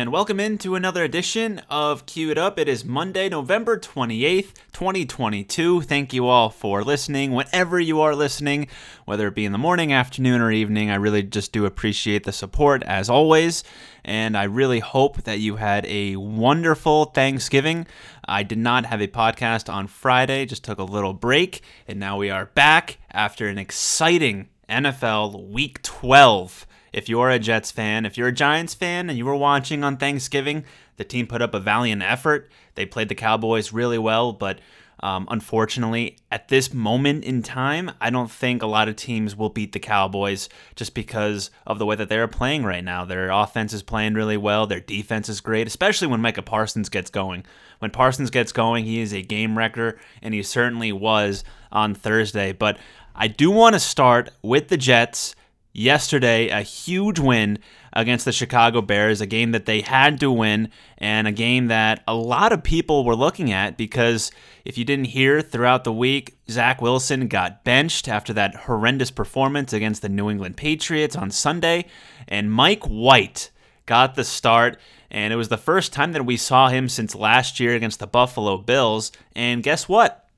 and welcome into another edition of Cue It Up. It is Monday, November 28th, 2022. Thank you all for listening. Whenever you are listening, whether it be in the morning, afternoon, or evening, I really just do appreciate the support as always. And I really hope that you had a wonderful Thanksgiving. I did not have a podcast on Friday, just took a little break, and now we are back after an exciting NFL Week 12 if you're a Jets fan, if you're a Giants fan and you were watching on Thanksgiving, the team put up a valiant effort. They played the Cowboys really well, but um, unfortunately, at this moment in time, I don't think a lot of teams will beat the Cowboys just because of the way that they're playing right now. Their offense is playing really well, their defense is great, especially when Micah Parsons gets going. When Parsons gets going, he is a game wrecker, and he certainly was on Thursday. But I do want to start with the Jets yesterday a huge win against the Chicago Bears, a game that they had to win, and a game that a lot of people were looking at because if you didn't hear throughout the week, Zach Wilson got benched after that horrendous performance against the New England Patriots on Sunday, and Mike White got the start. And it was the first time that we saw him since last year against the Buffalo Bills. And guess what?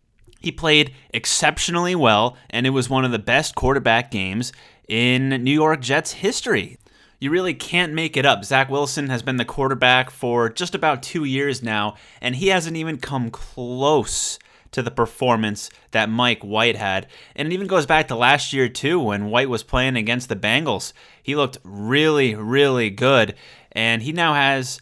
He played exceptionally well, and it was one of the best quarterback games in New York Jets history. You really can't make it up. Zach Wilson has been the quarterback for just about two years now, and he hasn't even come close to the performance that Mike White had. And it even goes back to last year, too, when White was playing against the Bengals. He looked really, really good, and he now has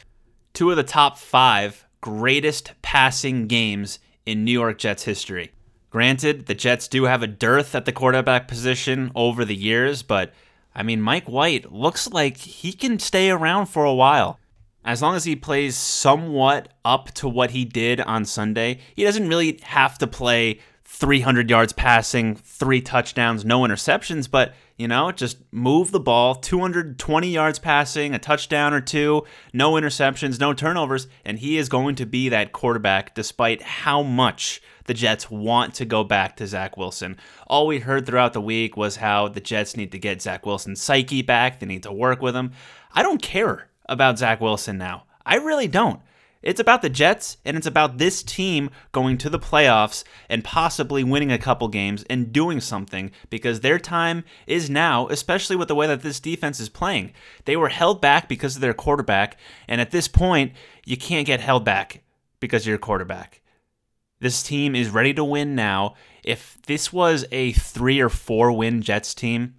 two of the top five greatest passing games in New York Jets history. Granted, the Jets do have a dearth at the quarterback position over the years, but I mean, Mike White looks like he can stay around for a while. As long as he plays somewhat up to what he did on Sunday, he doesn't really have to play 300 yards passing, three touchdowns, no interceptions, but you know, just move the ball 220 yards passing, a touchdown or two, no interceptions, no turnovers, and he is going to be that quarterback despite how much the Jets want to go back to Zach Wilson. All we heard throughout the week was how the Jets need to get Zach Wilson's psyche back, they need to work with him. I don't care about Zach Wilson now. I really don't. It's about the Jets and it's about this team going to the playoffs and possibly winning a couple games and doing something because their time is now, especially with the way that this defense is playing. They were held back because of their quarterback, and at this point, you can't get held back because of your quarterback. This team is ready to win now. If this was a three or four win Jets team,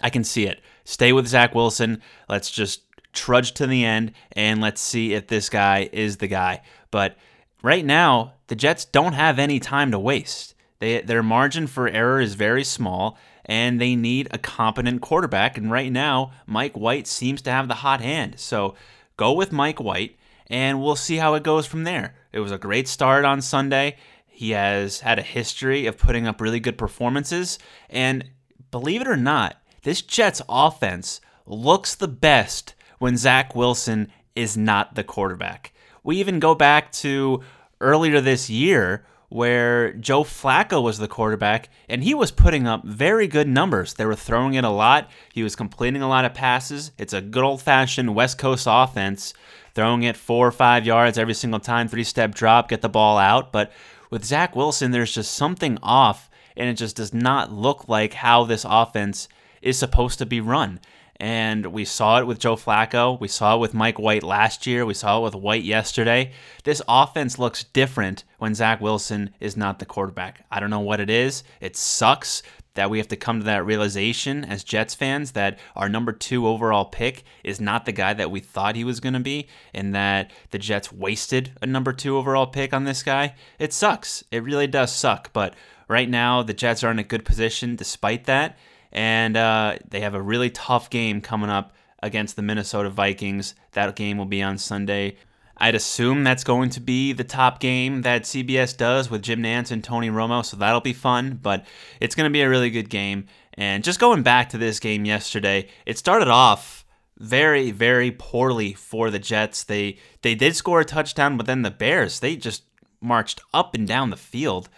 I can see it. Stay with Zach Wilson. Let's just trudge to the end, and let's see if this guy is the guy. But right now, the Jets don't have any time to waste. They, their margin for error is very small, and they need a competent quarterback. And right now, Mike White seems to have the hot hand. So go with Mike White, and we'll see how it goes from there. It was a great start on Sunday. He has had a history of putting up really good performances. And believe it or not, this Jets offense looks the best when Zach Wilson is not the quarterback. We even go back to earlier this year where Joe Flacco was the quarterback and he was putting up very good numbers. They were throwing it a lot, he was completing a lot of passes. It's a good old fashioned West Coast offense, throwing it four or five yards every single time, three step drop, get the ball out. But with Zach Wilson, there's just something off and it just does not look like how this offense is supposed to be run. And we saw it with Joe Flacco. We saw it with Mike White last year. We saw it with White yesterday. This offense looks different when Zach Wilson is not the quarterback. I don't know what it is. It sucks that we have to come to that realization as Jets fans that our number two overall pick is not the guy that we thought he was going to be, and that the Jets wasted a number two overall pick on this guy. It sucks. It really does suck. But right now, the Jets are in a good position despite that and uh, they have a really tough game coming up against the Minnesota Vikings. That game will be on Sunday. I'd assume that's going to be the top game that CBS does with Jim Nantz and Tony Romo, so that'll be fun, but it's going to be a really good game. And just going back to this game yesterday, it started off very, very poorly for the Jets. They they did score a touchdown, but then the Bears, they just marched up and down the field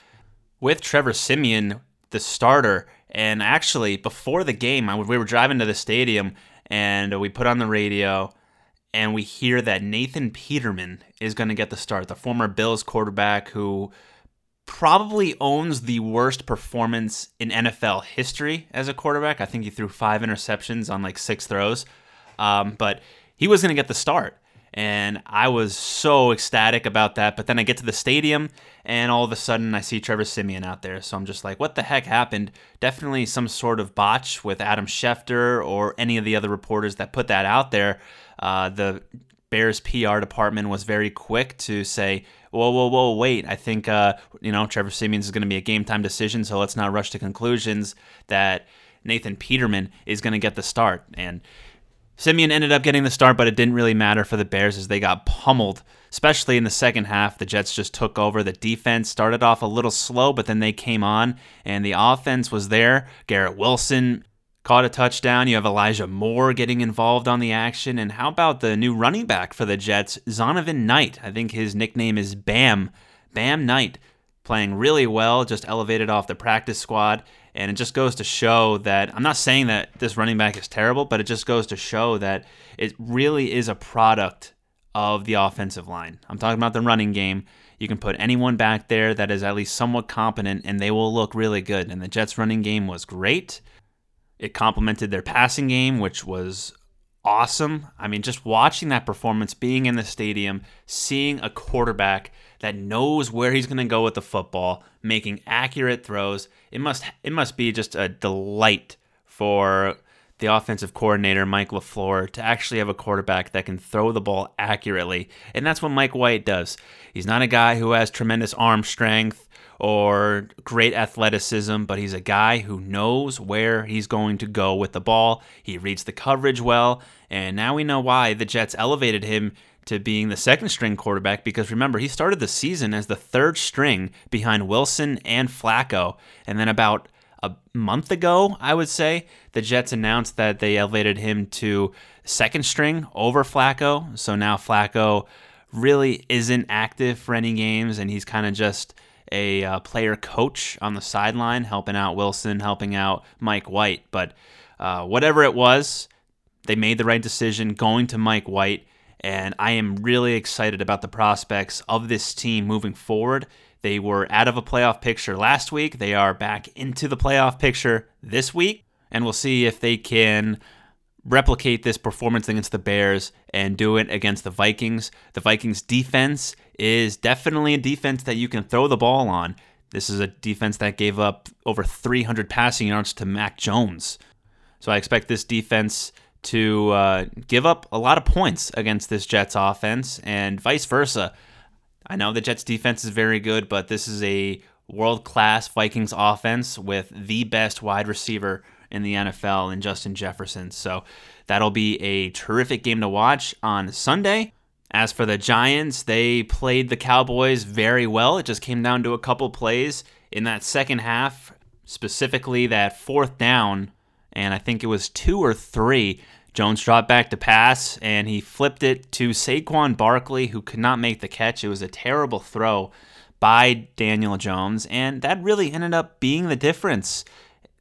with Trevor Siemian the starter, and actually, before the game, I, we were driving to the stadium and we put on the radio and we hear that Nathan Peterman is going to get the start, the former Bills quarterback who probably owns the worst performance in NFL history as a quarterback. I think he threw five interceptions on like six throws, um, but he was going to get the start. And I was so ecstatic about that. But then I get to the stadium, and all of a sudden I see Trevor Siemian out there. So I'm just like, what the heck happened? Definitely some sort of botch with Adam Schefter or any of the other reporters that put that out there. Uh, the Bears PR department was very quick to say, whoa, whoa, whoa, wait. I think, uh, you know, Trevor Siemian is going to be a game time decision, so let's not rush to conclusions that Nathan Peterman is going to get the start. And Siemian ended up getting the start, but it didn't really matter for the Bears as they got pummeled, especially in the second half. The Jets just took over. The defense started off a little slow, but then they came on, and the offense was there. Garrett Wilson caught a touchdown. You have Elijah Moore getting involved on the action. And how about the new running back for the Jets, Zonovan Knight? I think his nickname is Bam. Bam Knight playing really well, just elevated off the practice squad. And it just goes to show that I'm not saying that this running back is terrible, but it just goes to show that it really is a product of the offensive line. I'm talking about the running game. You can put anyone back there that is at least somewhat competent, and they will look really good. And the Jets' running game was great. It complemented their passing game, which was awesome. I mean, just watching that performance, being in the stadium, seeing a quarterback that knows where he's going to go with the football, making accurate throws, it must it must be just a delight for the offensive coordinator Mike LaFleur to actually have a quarterback that can throw the ball accurately. And that's what Mike White does. He's not a guy who has tremendous arm strength or great athleticism, but he's a guy who knows where he's going to go with the ball. He reads the coverage well, and now we know why the Jets elevated him to being the second string quarterback because remember, he started the season as the third string behind Wilson and Flacco. And then about a month ago, I would say, the Jets announced that they elevated him to second string over Flacco. So now Flacco really isn't active for any games, and he's kind of just a uh, player coach on the sideline, helping out Wilson, helping out Mike White. But uh, whatever it was, they made the right decision going to Mike White. And I am really excited about the prospects of this team moving forward. They were out of a playoff picture last week. They are back into the playoff picture this week. And we'll see if they can replicate this performance against the Bears and do it against the Vikings. The Vikings defense is definitely a defense that you can throw the ball on. This is a defense that gave up over 300 passing yards to Mac Jones. So I expect this defense to uh, give up a lot of points against this Jets offense and vice versa. I know the Jets defense is very good, but this is a world class Vikings offense with the best wide receiver in the NFL in Justin Jefferson. So that'll be a terrific game to watch on Sunday. As for the Giants, they played the Cowboys very well. It just came down to a couple plays in that second half, specifically that fourth down, and I think it was two or three. Jones dropped back to pass, and he flipped it to Saquon Barkley, who could not make the catch. It was a terrible throw by Daniel Jones, and that really ended up being the difference.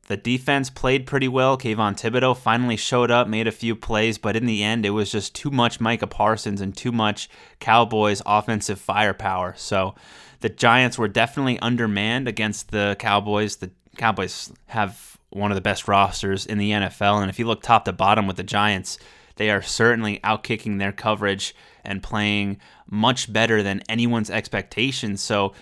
The defense played pretty well. Kayvon Thibodeaux finally showed up, made a few plays, but in the end, it was just too much Micah Parsons and too much Cowboys offensive firepower. So the Giants were definitely undermanned against the Cowboys. The Cowboys have one of the best rosters in the NFL, and if you look top to bottom with the Giants, they are certainly outkicking their coverage and playing much better than anyone's expectations. So,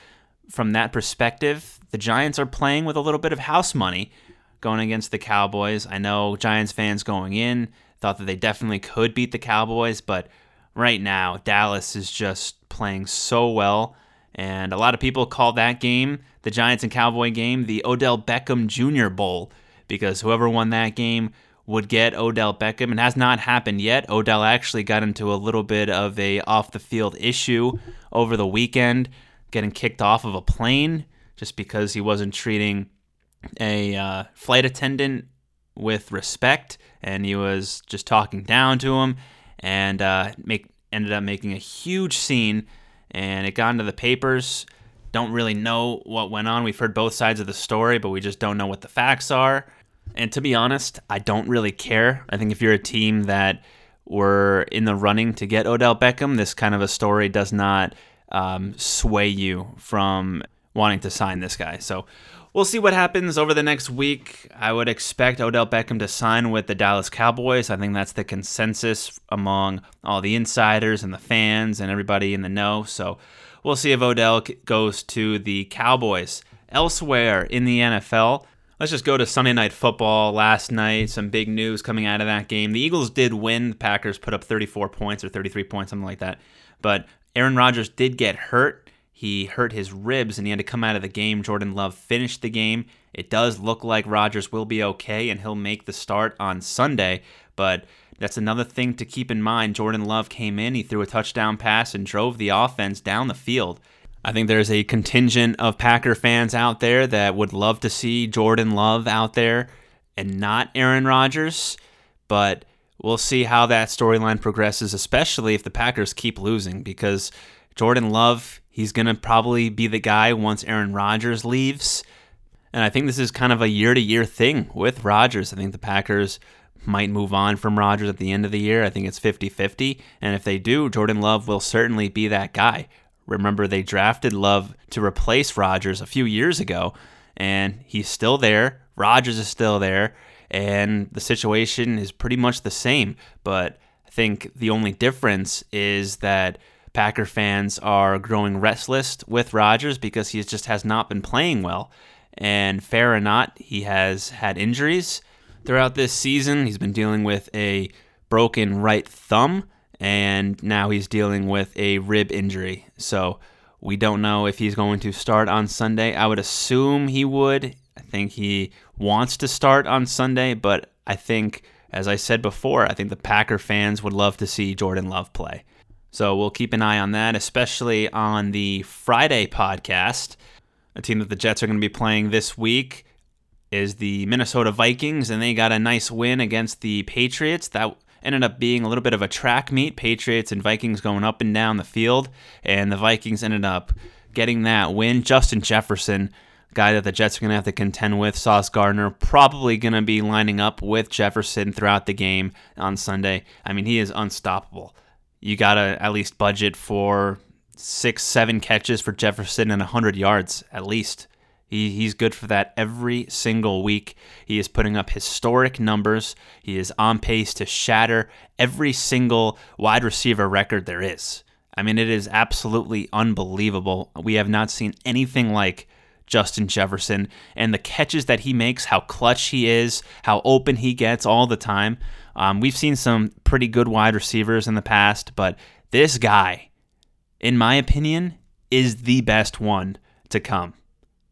from that perspective, the Giants are playing with a little bit of house money going against the Cowboys. I know Giants fans going in thought that they definitely could beat the Cowboys, but right now Dallas is just playing so well. And a lot of people call that game, the Giants and Cowboy game, the Odell Beckham Jr. Bowl, because whoever won that game would get Odell Beckham. It has not happened yet. Odell actually got into a little bit of a off the field issue over the weekend, getting kicked off of a plane just because he wasn't treating a uh, flight attendant with respect, and he was just talking down to him, and uh, make ended up making a huge scene, and it got into the papers. Don't really know what went on. We've heard both sides of the story, but we just don't know what the facts are. And to be honest, I don't really care. I think if you're a team that were in the running to get Odell Beckham, this kind of a story does not um, sway you from wanting to sign this guy. So we'll see what happens over the next week. I would expect Odell Beckham to sign with the Dallas Cowboys. I think that's the consensus among all the insiders and the fans and everybody in the know. So we'll see if Odell goes to the Cowboys. Elsewhere in the NFL, let's just go to Sunday Night Football last night. Some big news coming out of that game. The Eagles did win. The Packers put up 34 points or 33 points, something like that. But Aaron Rodgers did get hurt. He hurt his ribs and he had to come out of the game. Jordan Love finished the game. It does look like Rodgers will be okay and he'll make the start on Sunday, but that's another thing to keep in mind. Jordan Love came in, he threw a touchdown pass and drove the offense down the field. I think there's a contingent of Packer fans out there that would love to see Jordan Love out there and not Aaron Rodgers, but we'll see how that storyline progresses, especially if the Packers keep losing because Jordan Love He's going to probably be the guy once Aaron Rodgers leaves. And I think this is kind of a year to year thing with Rodgers. I think the Packers might move on from Rodgers at the end of the year. I think it's 50 50. And if they do, Jordan Love will certainly be that guy. Remember, they drafted Love to replace Rodgers a few years ago, and he's still there. Rodgers is still there, and the situation is pretty much the same. But I think the only difference is that Packer fans are growing restless with Rodgers because he just has not been playing well. And fair or not, he has had injuries throughout this season. He's been dealing with a broken right thumb, and now he's dealing with a rib injury. So we don't know if he's going to start on Sunday. I would assume he would. I think he wants to start on Sunday, but I think, as I said before, I think the Packer fans would love to see Jordan Love play. So we'll keep an eye on that, especially on the Friday podcast. A team that the Jets are going to be playing this week is the Minnesota Vikings, and they got a nice win against the Patriots. That ended up being a little bit of a track meet. Patriots and Vikings going up and down the field, and the Vikings ended up getting that win. Justin Jefferson, guy that the Jets are going to have to contend with. Sauce Gardner probably going to be lining up with Jefferson throughout the game on Sunday. I mean, he is unstoppable you got to at least budget for six, seven catches for Jefferson and 100 yards at least. He, he's good for that every single week. He is putting up historic numbers. He is on pace to shatter every single wide receiver record there is. I mean, it is absolutely unbelievable. We have not seen anything like Justin Jefferson and the catches that he makes, how clutch he is, how open he gets all the time. Um, we've seen some pretty good wide receivers in the past, but this guy, in my opinion, is the best one to come.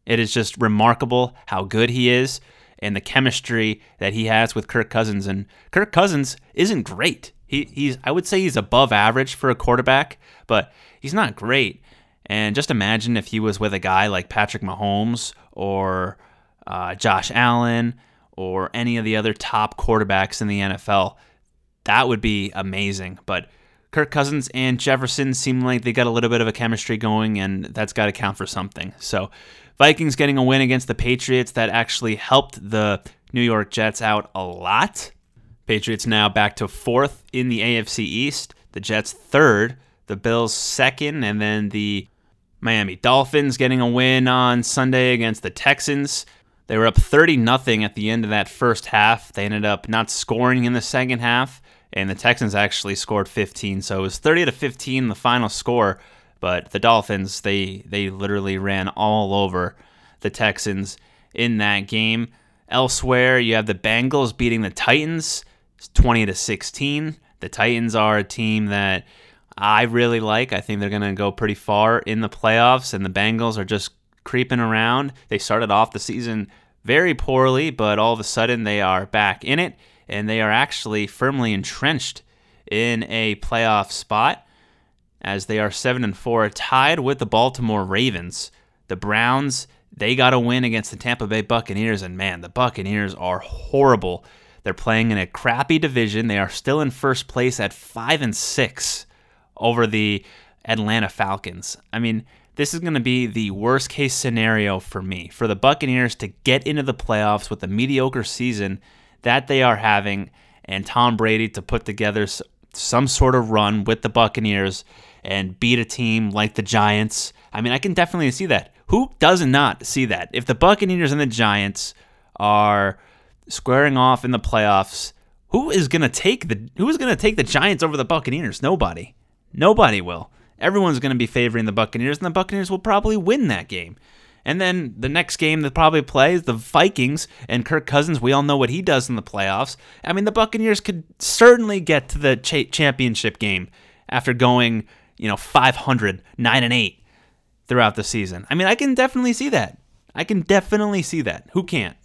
It is just remarkable how good he is and the chemistry that he has with Kirk Cousins. And Kirk Cousins isn't great. He, he's I would say he's above average for a quarterback, but he's not great. And just imagine if he was with a guy like Patrick Mahomes or uh, Josh Allen or any of the other top quarterbacks in the NFL. That would be amazing. But Kirk Cousins and Jefferson seem like they got a little bit of a chemistry going, and that's got to count for something. So, Vikings getting a win against the Patriots that actually helped the New York Jets out a lot. Patriots now back to fourth in the AFC East, the Jets third, the Bills second, and then the Miami Dolphins getting a win on Sunday against the Texans. They were up 30 nothing at the end of that first half. They ended up not scoring in the second half, and the Texans actually scored 15. So it was 30 to 15 the final score. But the Dolphins, they they literally ran all over the Texans in that game. Elsewhere, you have the Bengals beating the Titans 20 to 16. The Titans are a team that I really like. I think they're going to go pretty far in the playoffs, and the Bengals are just creeping around. They started off the season very poorly, but all of a sudden they are back in it and they are actually firmly entrenched in a playoff spot as they are 7 and 4 tied with the Baltimore Ravens. The Browns, they got a win against the Tampa Bay Buccaneers and man, the Buccaneers are horrible. They're playing in a crappy division. They are still in first place at 5 and 6 over the Atlanta Falcons. I mean, this is going to be the worst case scenario for me for the Buccaneers to get into the playoffs with the mediocre season that they are having and Tom Brady to put together some sort of run with the Buccaneers and beat a team like the Giants. I mean, I can definitely see that. Who does not see that? If the Buccaneers and the Giants are squaring off in the playoffs, who is going to take the who is going to take the Giants over the Buccaneers? Nobody. Nobody will. Everyone's going to be favoring the Buccaneers and the Buccaneers will probably win that game. And then the next game they'll probably play is the Vikings and Kirk Cousins. We all know what he does in the playoffs. I mean, the Buccaneers could certainly get to the championship game after going, you know, 500, 9 and 8 throughout the season. I mean, I can definitely see that. I can definitely see that. Who can't?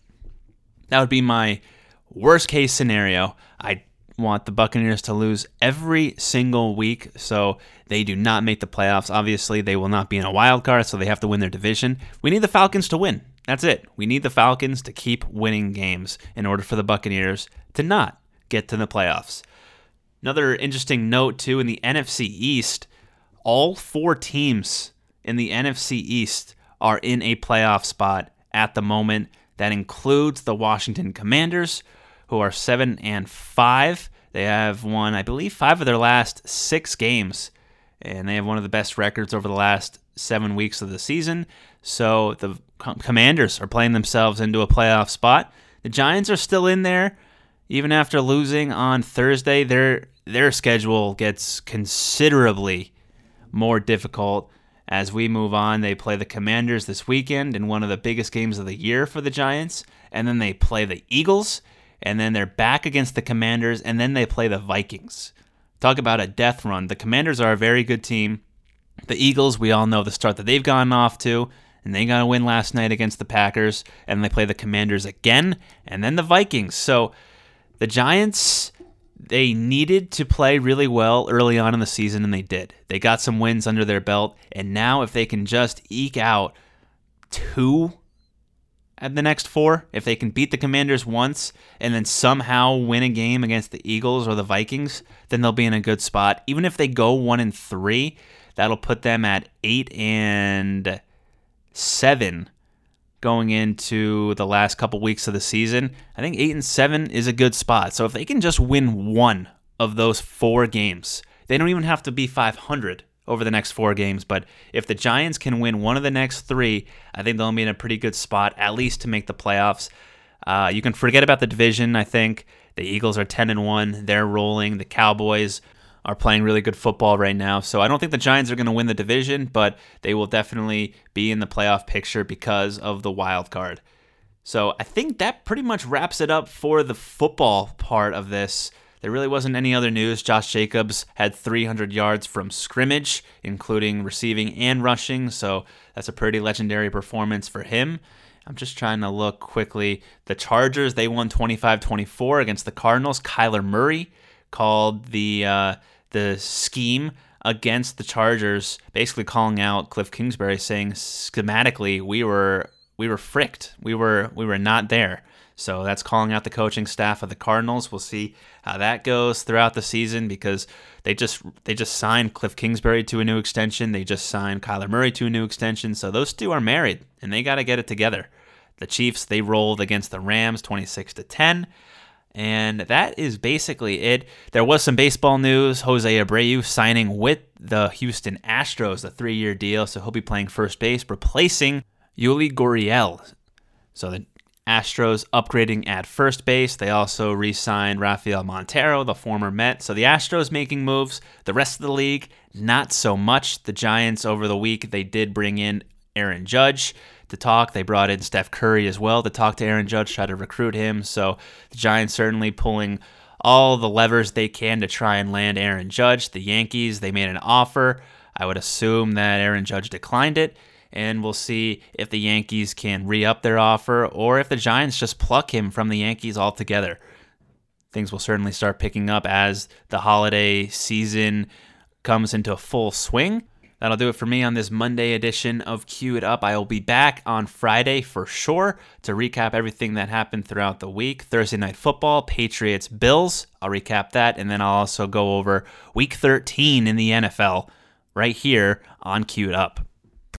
That would be my worst case scenario. I want the Buccaneers to lose every single week so they do not make the playoffs. Obviously, they will not be in a wild card, so they have to win their division. We need the Falcons to win. That's it. We need the Falcons to keep winning games in order for the Buccaneers to not get to the playoffs. Another interesting note, too, in the NFC East, all four teams in the NFC East are in a playoff spot at the moment. That includes the Washington Commanders, who are seven and five. They have won, I believe, five of their last six games, and they have one of the best records over the last seven weeks of the season. So the Commanders are playing themselves into a playoff spot. The Giants are still in there, even after losing on Thursday. Their their schedule gets considerably more difficult as we move on. They play the Commanders this weekend in one of the biggest games of the year for the Giants, and then they play the Eagles and then they're back against the Commanders, and then they play the Vikings. Talk about a death run. The Commanders are a very good team. The Eagles, we all know the start that they've gone off to, and they got a win last night against the Packers, and they play the Commanders again, and then the Vikings. So the Giants, they needed to play really well early on in the season, and they did. They got some wins under their belt, and now if they can just eke out two at the next four, if they can beat the Commanders once and then somehow win a game against the Eagles or the Vikings, then they'll be in a good spot. Even if they go one and three, that'll put them at eight and seven going into the last couple weeks of the season. I think eight and seven is a good spot. So if they can just win one of those four games, they don't even have to be 500 over the next four games. But if the Giants can win one of the next three, I think they'll be in a pretty good spot, at least to make the playoffs. Uh, you can forget about the division. I think the Eagles are ten and one; they're rolling. The Cowboys are playing really good football right now. So I don't think the Giants are going to win the division, but they will definitely be in the playoff picture because of the wild card. So I think that pretty much wraps it up for the football part of this. There really wasn't any other news. Josh Jacobs had 300 yards from scrimmage, including receiving and rushing, so that's a pretty legendary performance for him. I'm just trying to look quickly. The Chargers, they won 25-24 against the Cardinals. Kyler Murray called the uh, the scheme against the Chargers, basically calling out Cliff Kingsbury, saying schematically we were we were fricked. We were we were not there. So that's calling out the coaching staff of the Cardinals. We'll see how that goes throughout the season because they just they just signed Cliff Kingsbury to a new extension. They just signed Kyler Murray to a new extension. So those two are married and they got to get it together. The Chiefs they rolled against the Rams 26 to 10. And that is basically it. There was some baseball news. Jose Abreu signing with the Houston Astros, a three year deal. So he'll be playing first base, replacing Yuli Gurriel. So the Astros upgrading at first base. They also re signed Rafael Montero, the former Met. So the Astros making moves. The rest of the league, not so much. The Giants over the week, they did bring in Aaron Judge to talk. They brought in Steph Curry as well to talk to Aaron Judge, try to recruit him. So the Giants certainly pulling all the levers they can to try and land Aaron Judge. The Yankees, they made an offer. I would assume that Aaron Judge declined it and we'll see if the Yankees can re up their offer or if the Giants just pluck him from the Yankees altogether. Things will certainly start picking up as the holiday season comes into full swing. That'll do it for me on this Monday edition of Cue It Up. I will be back on Friday for sure to recap everything that happened throughout the week. Thursday night football, Patriots, Bills. I'll recap that, and then I'll also go over week 13 in the NFL right here on Cue It Up.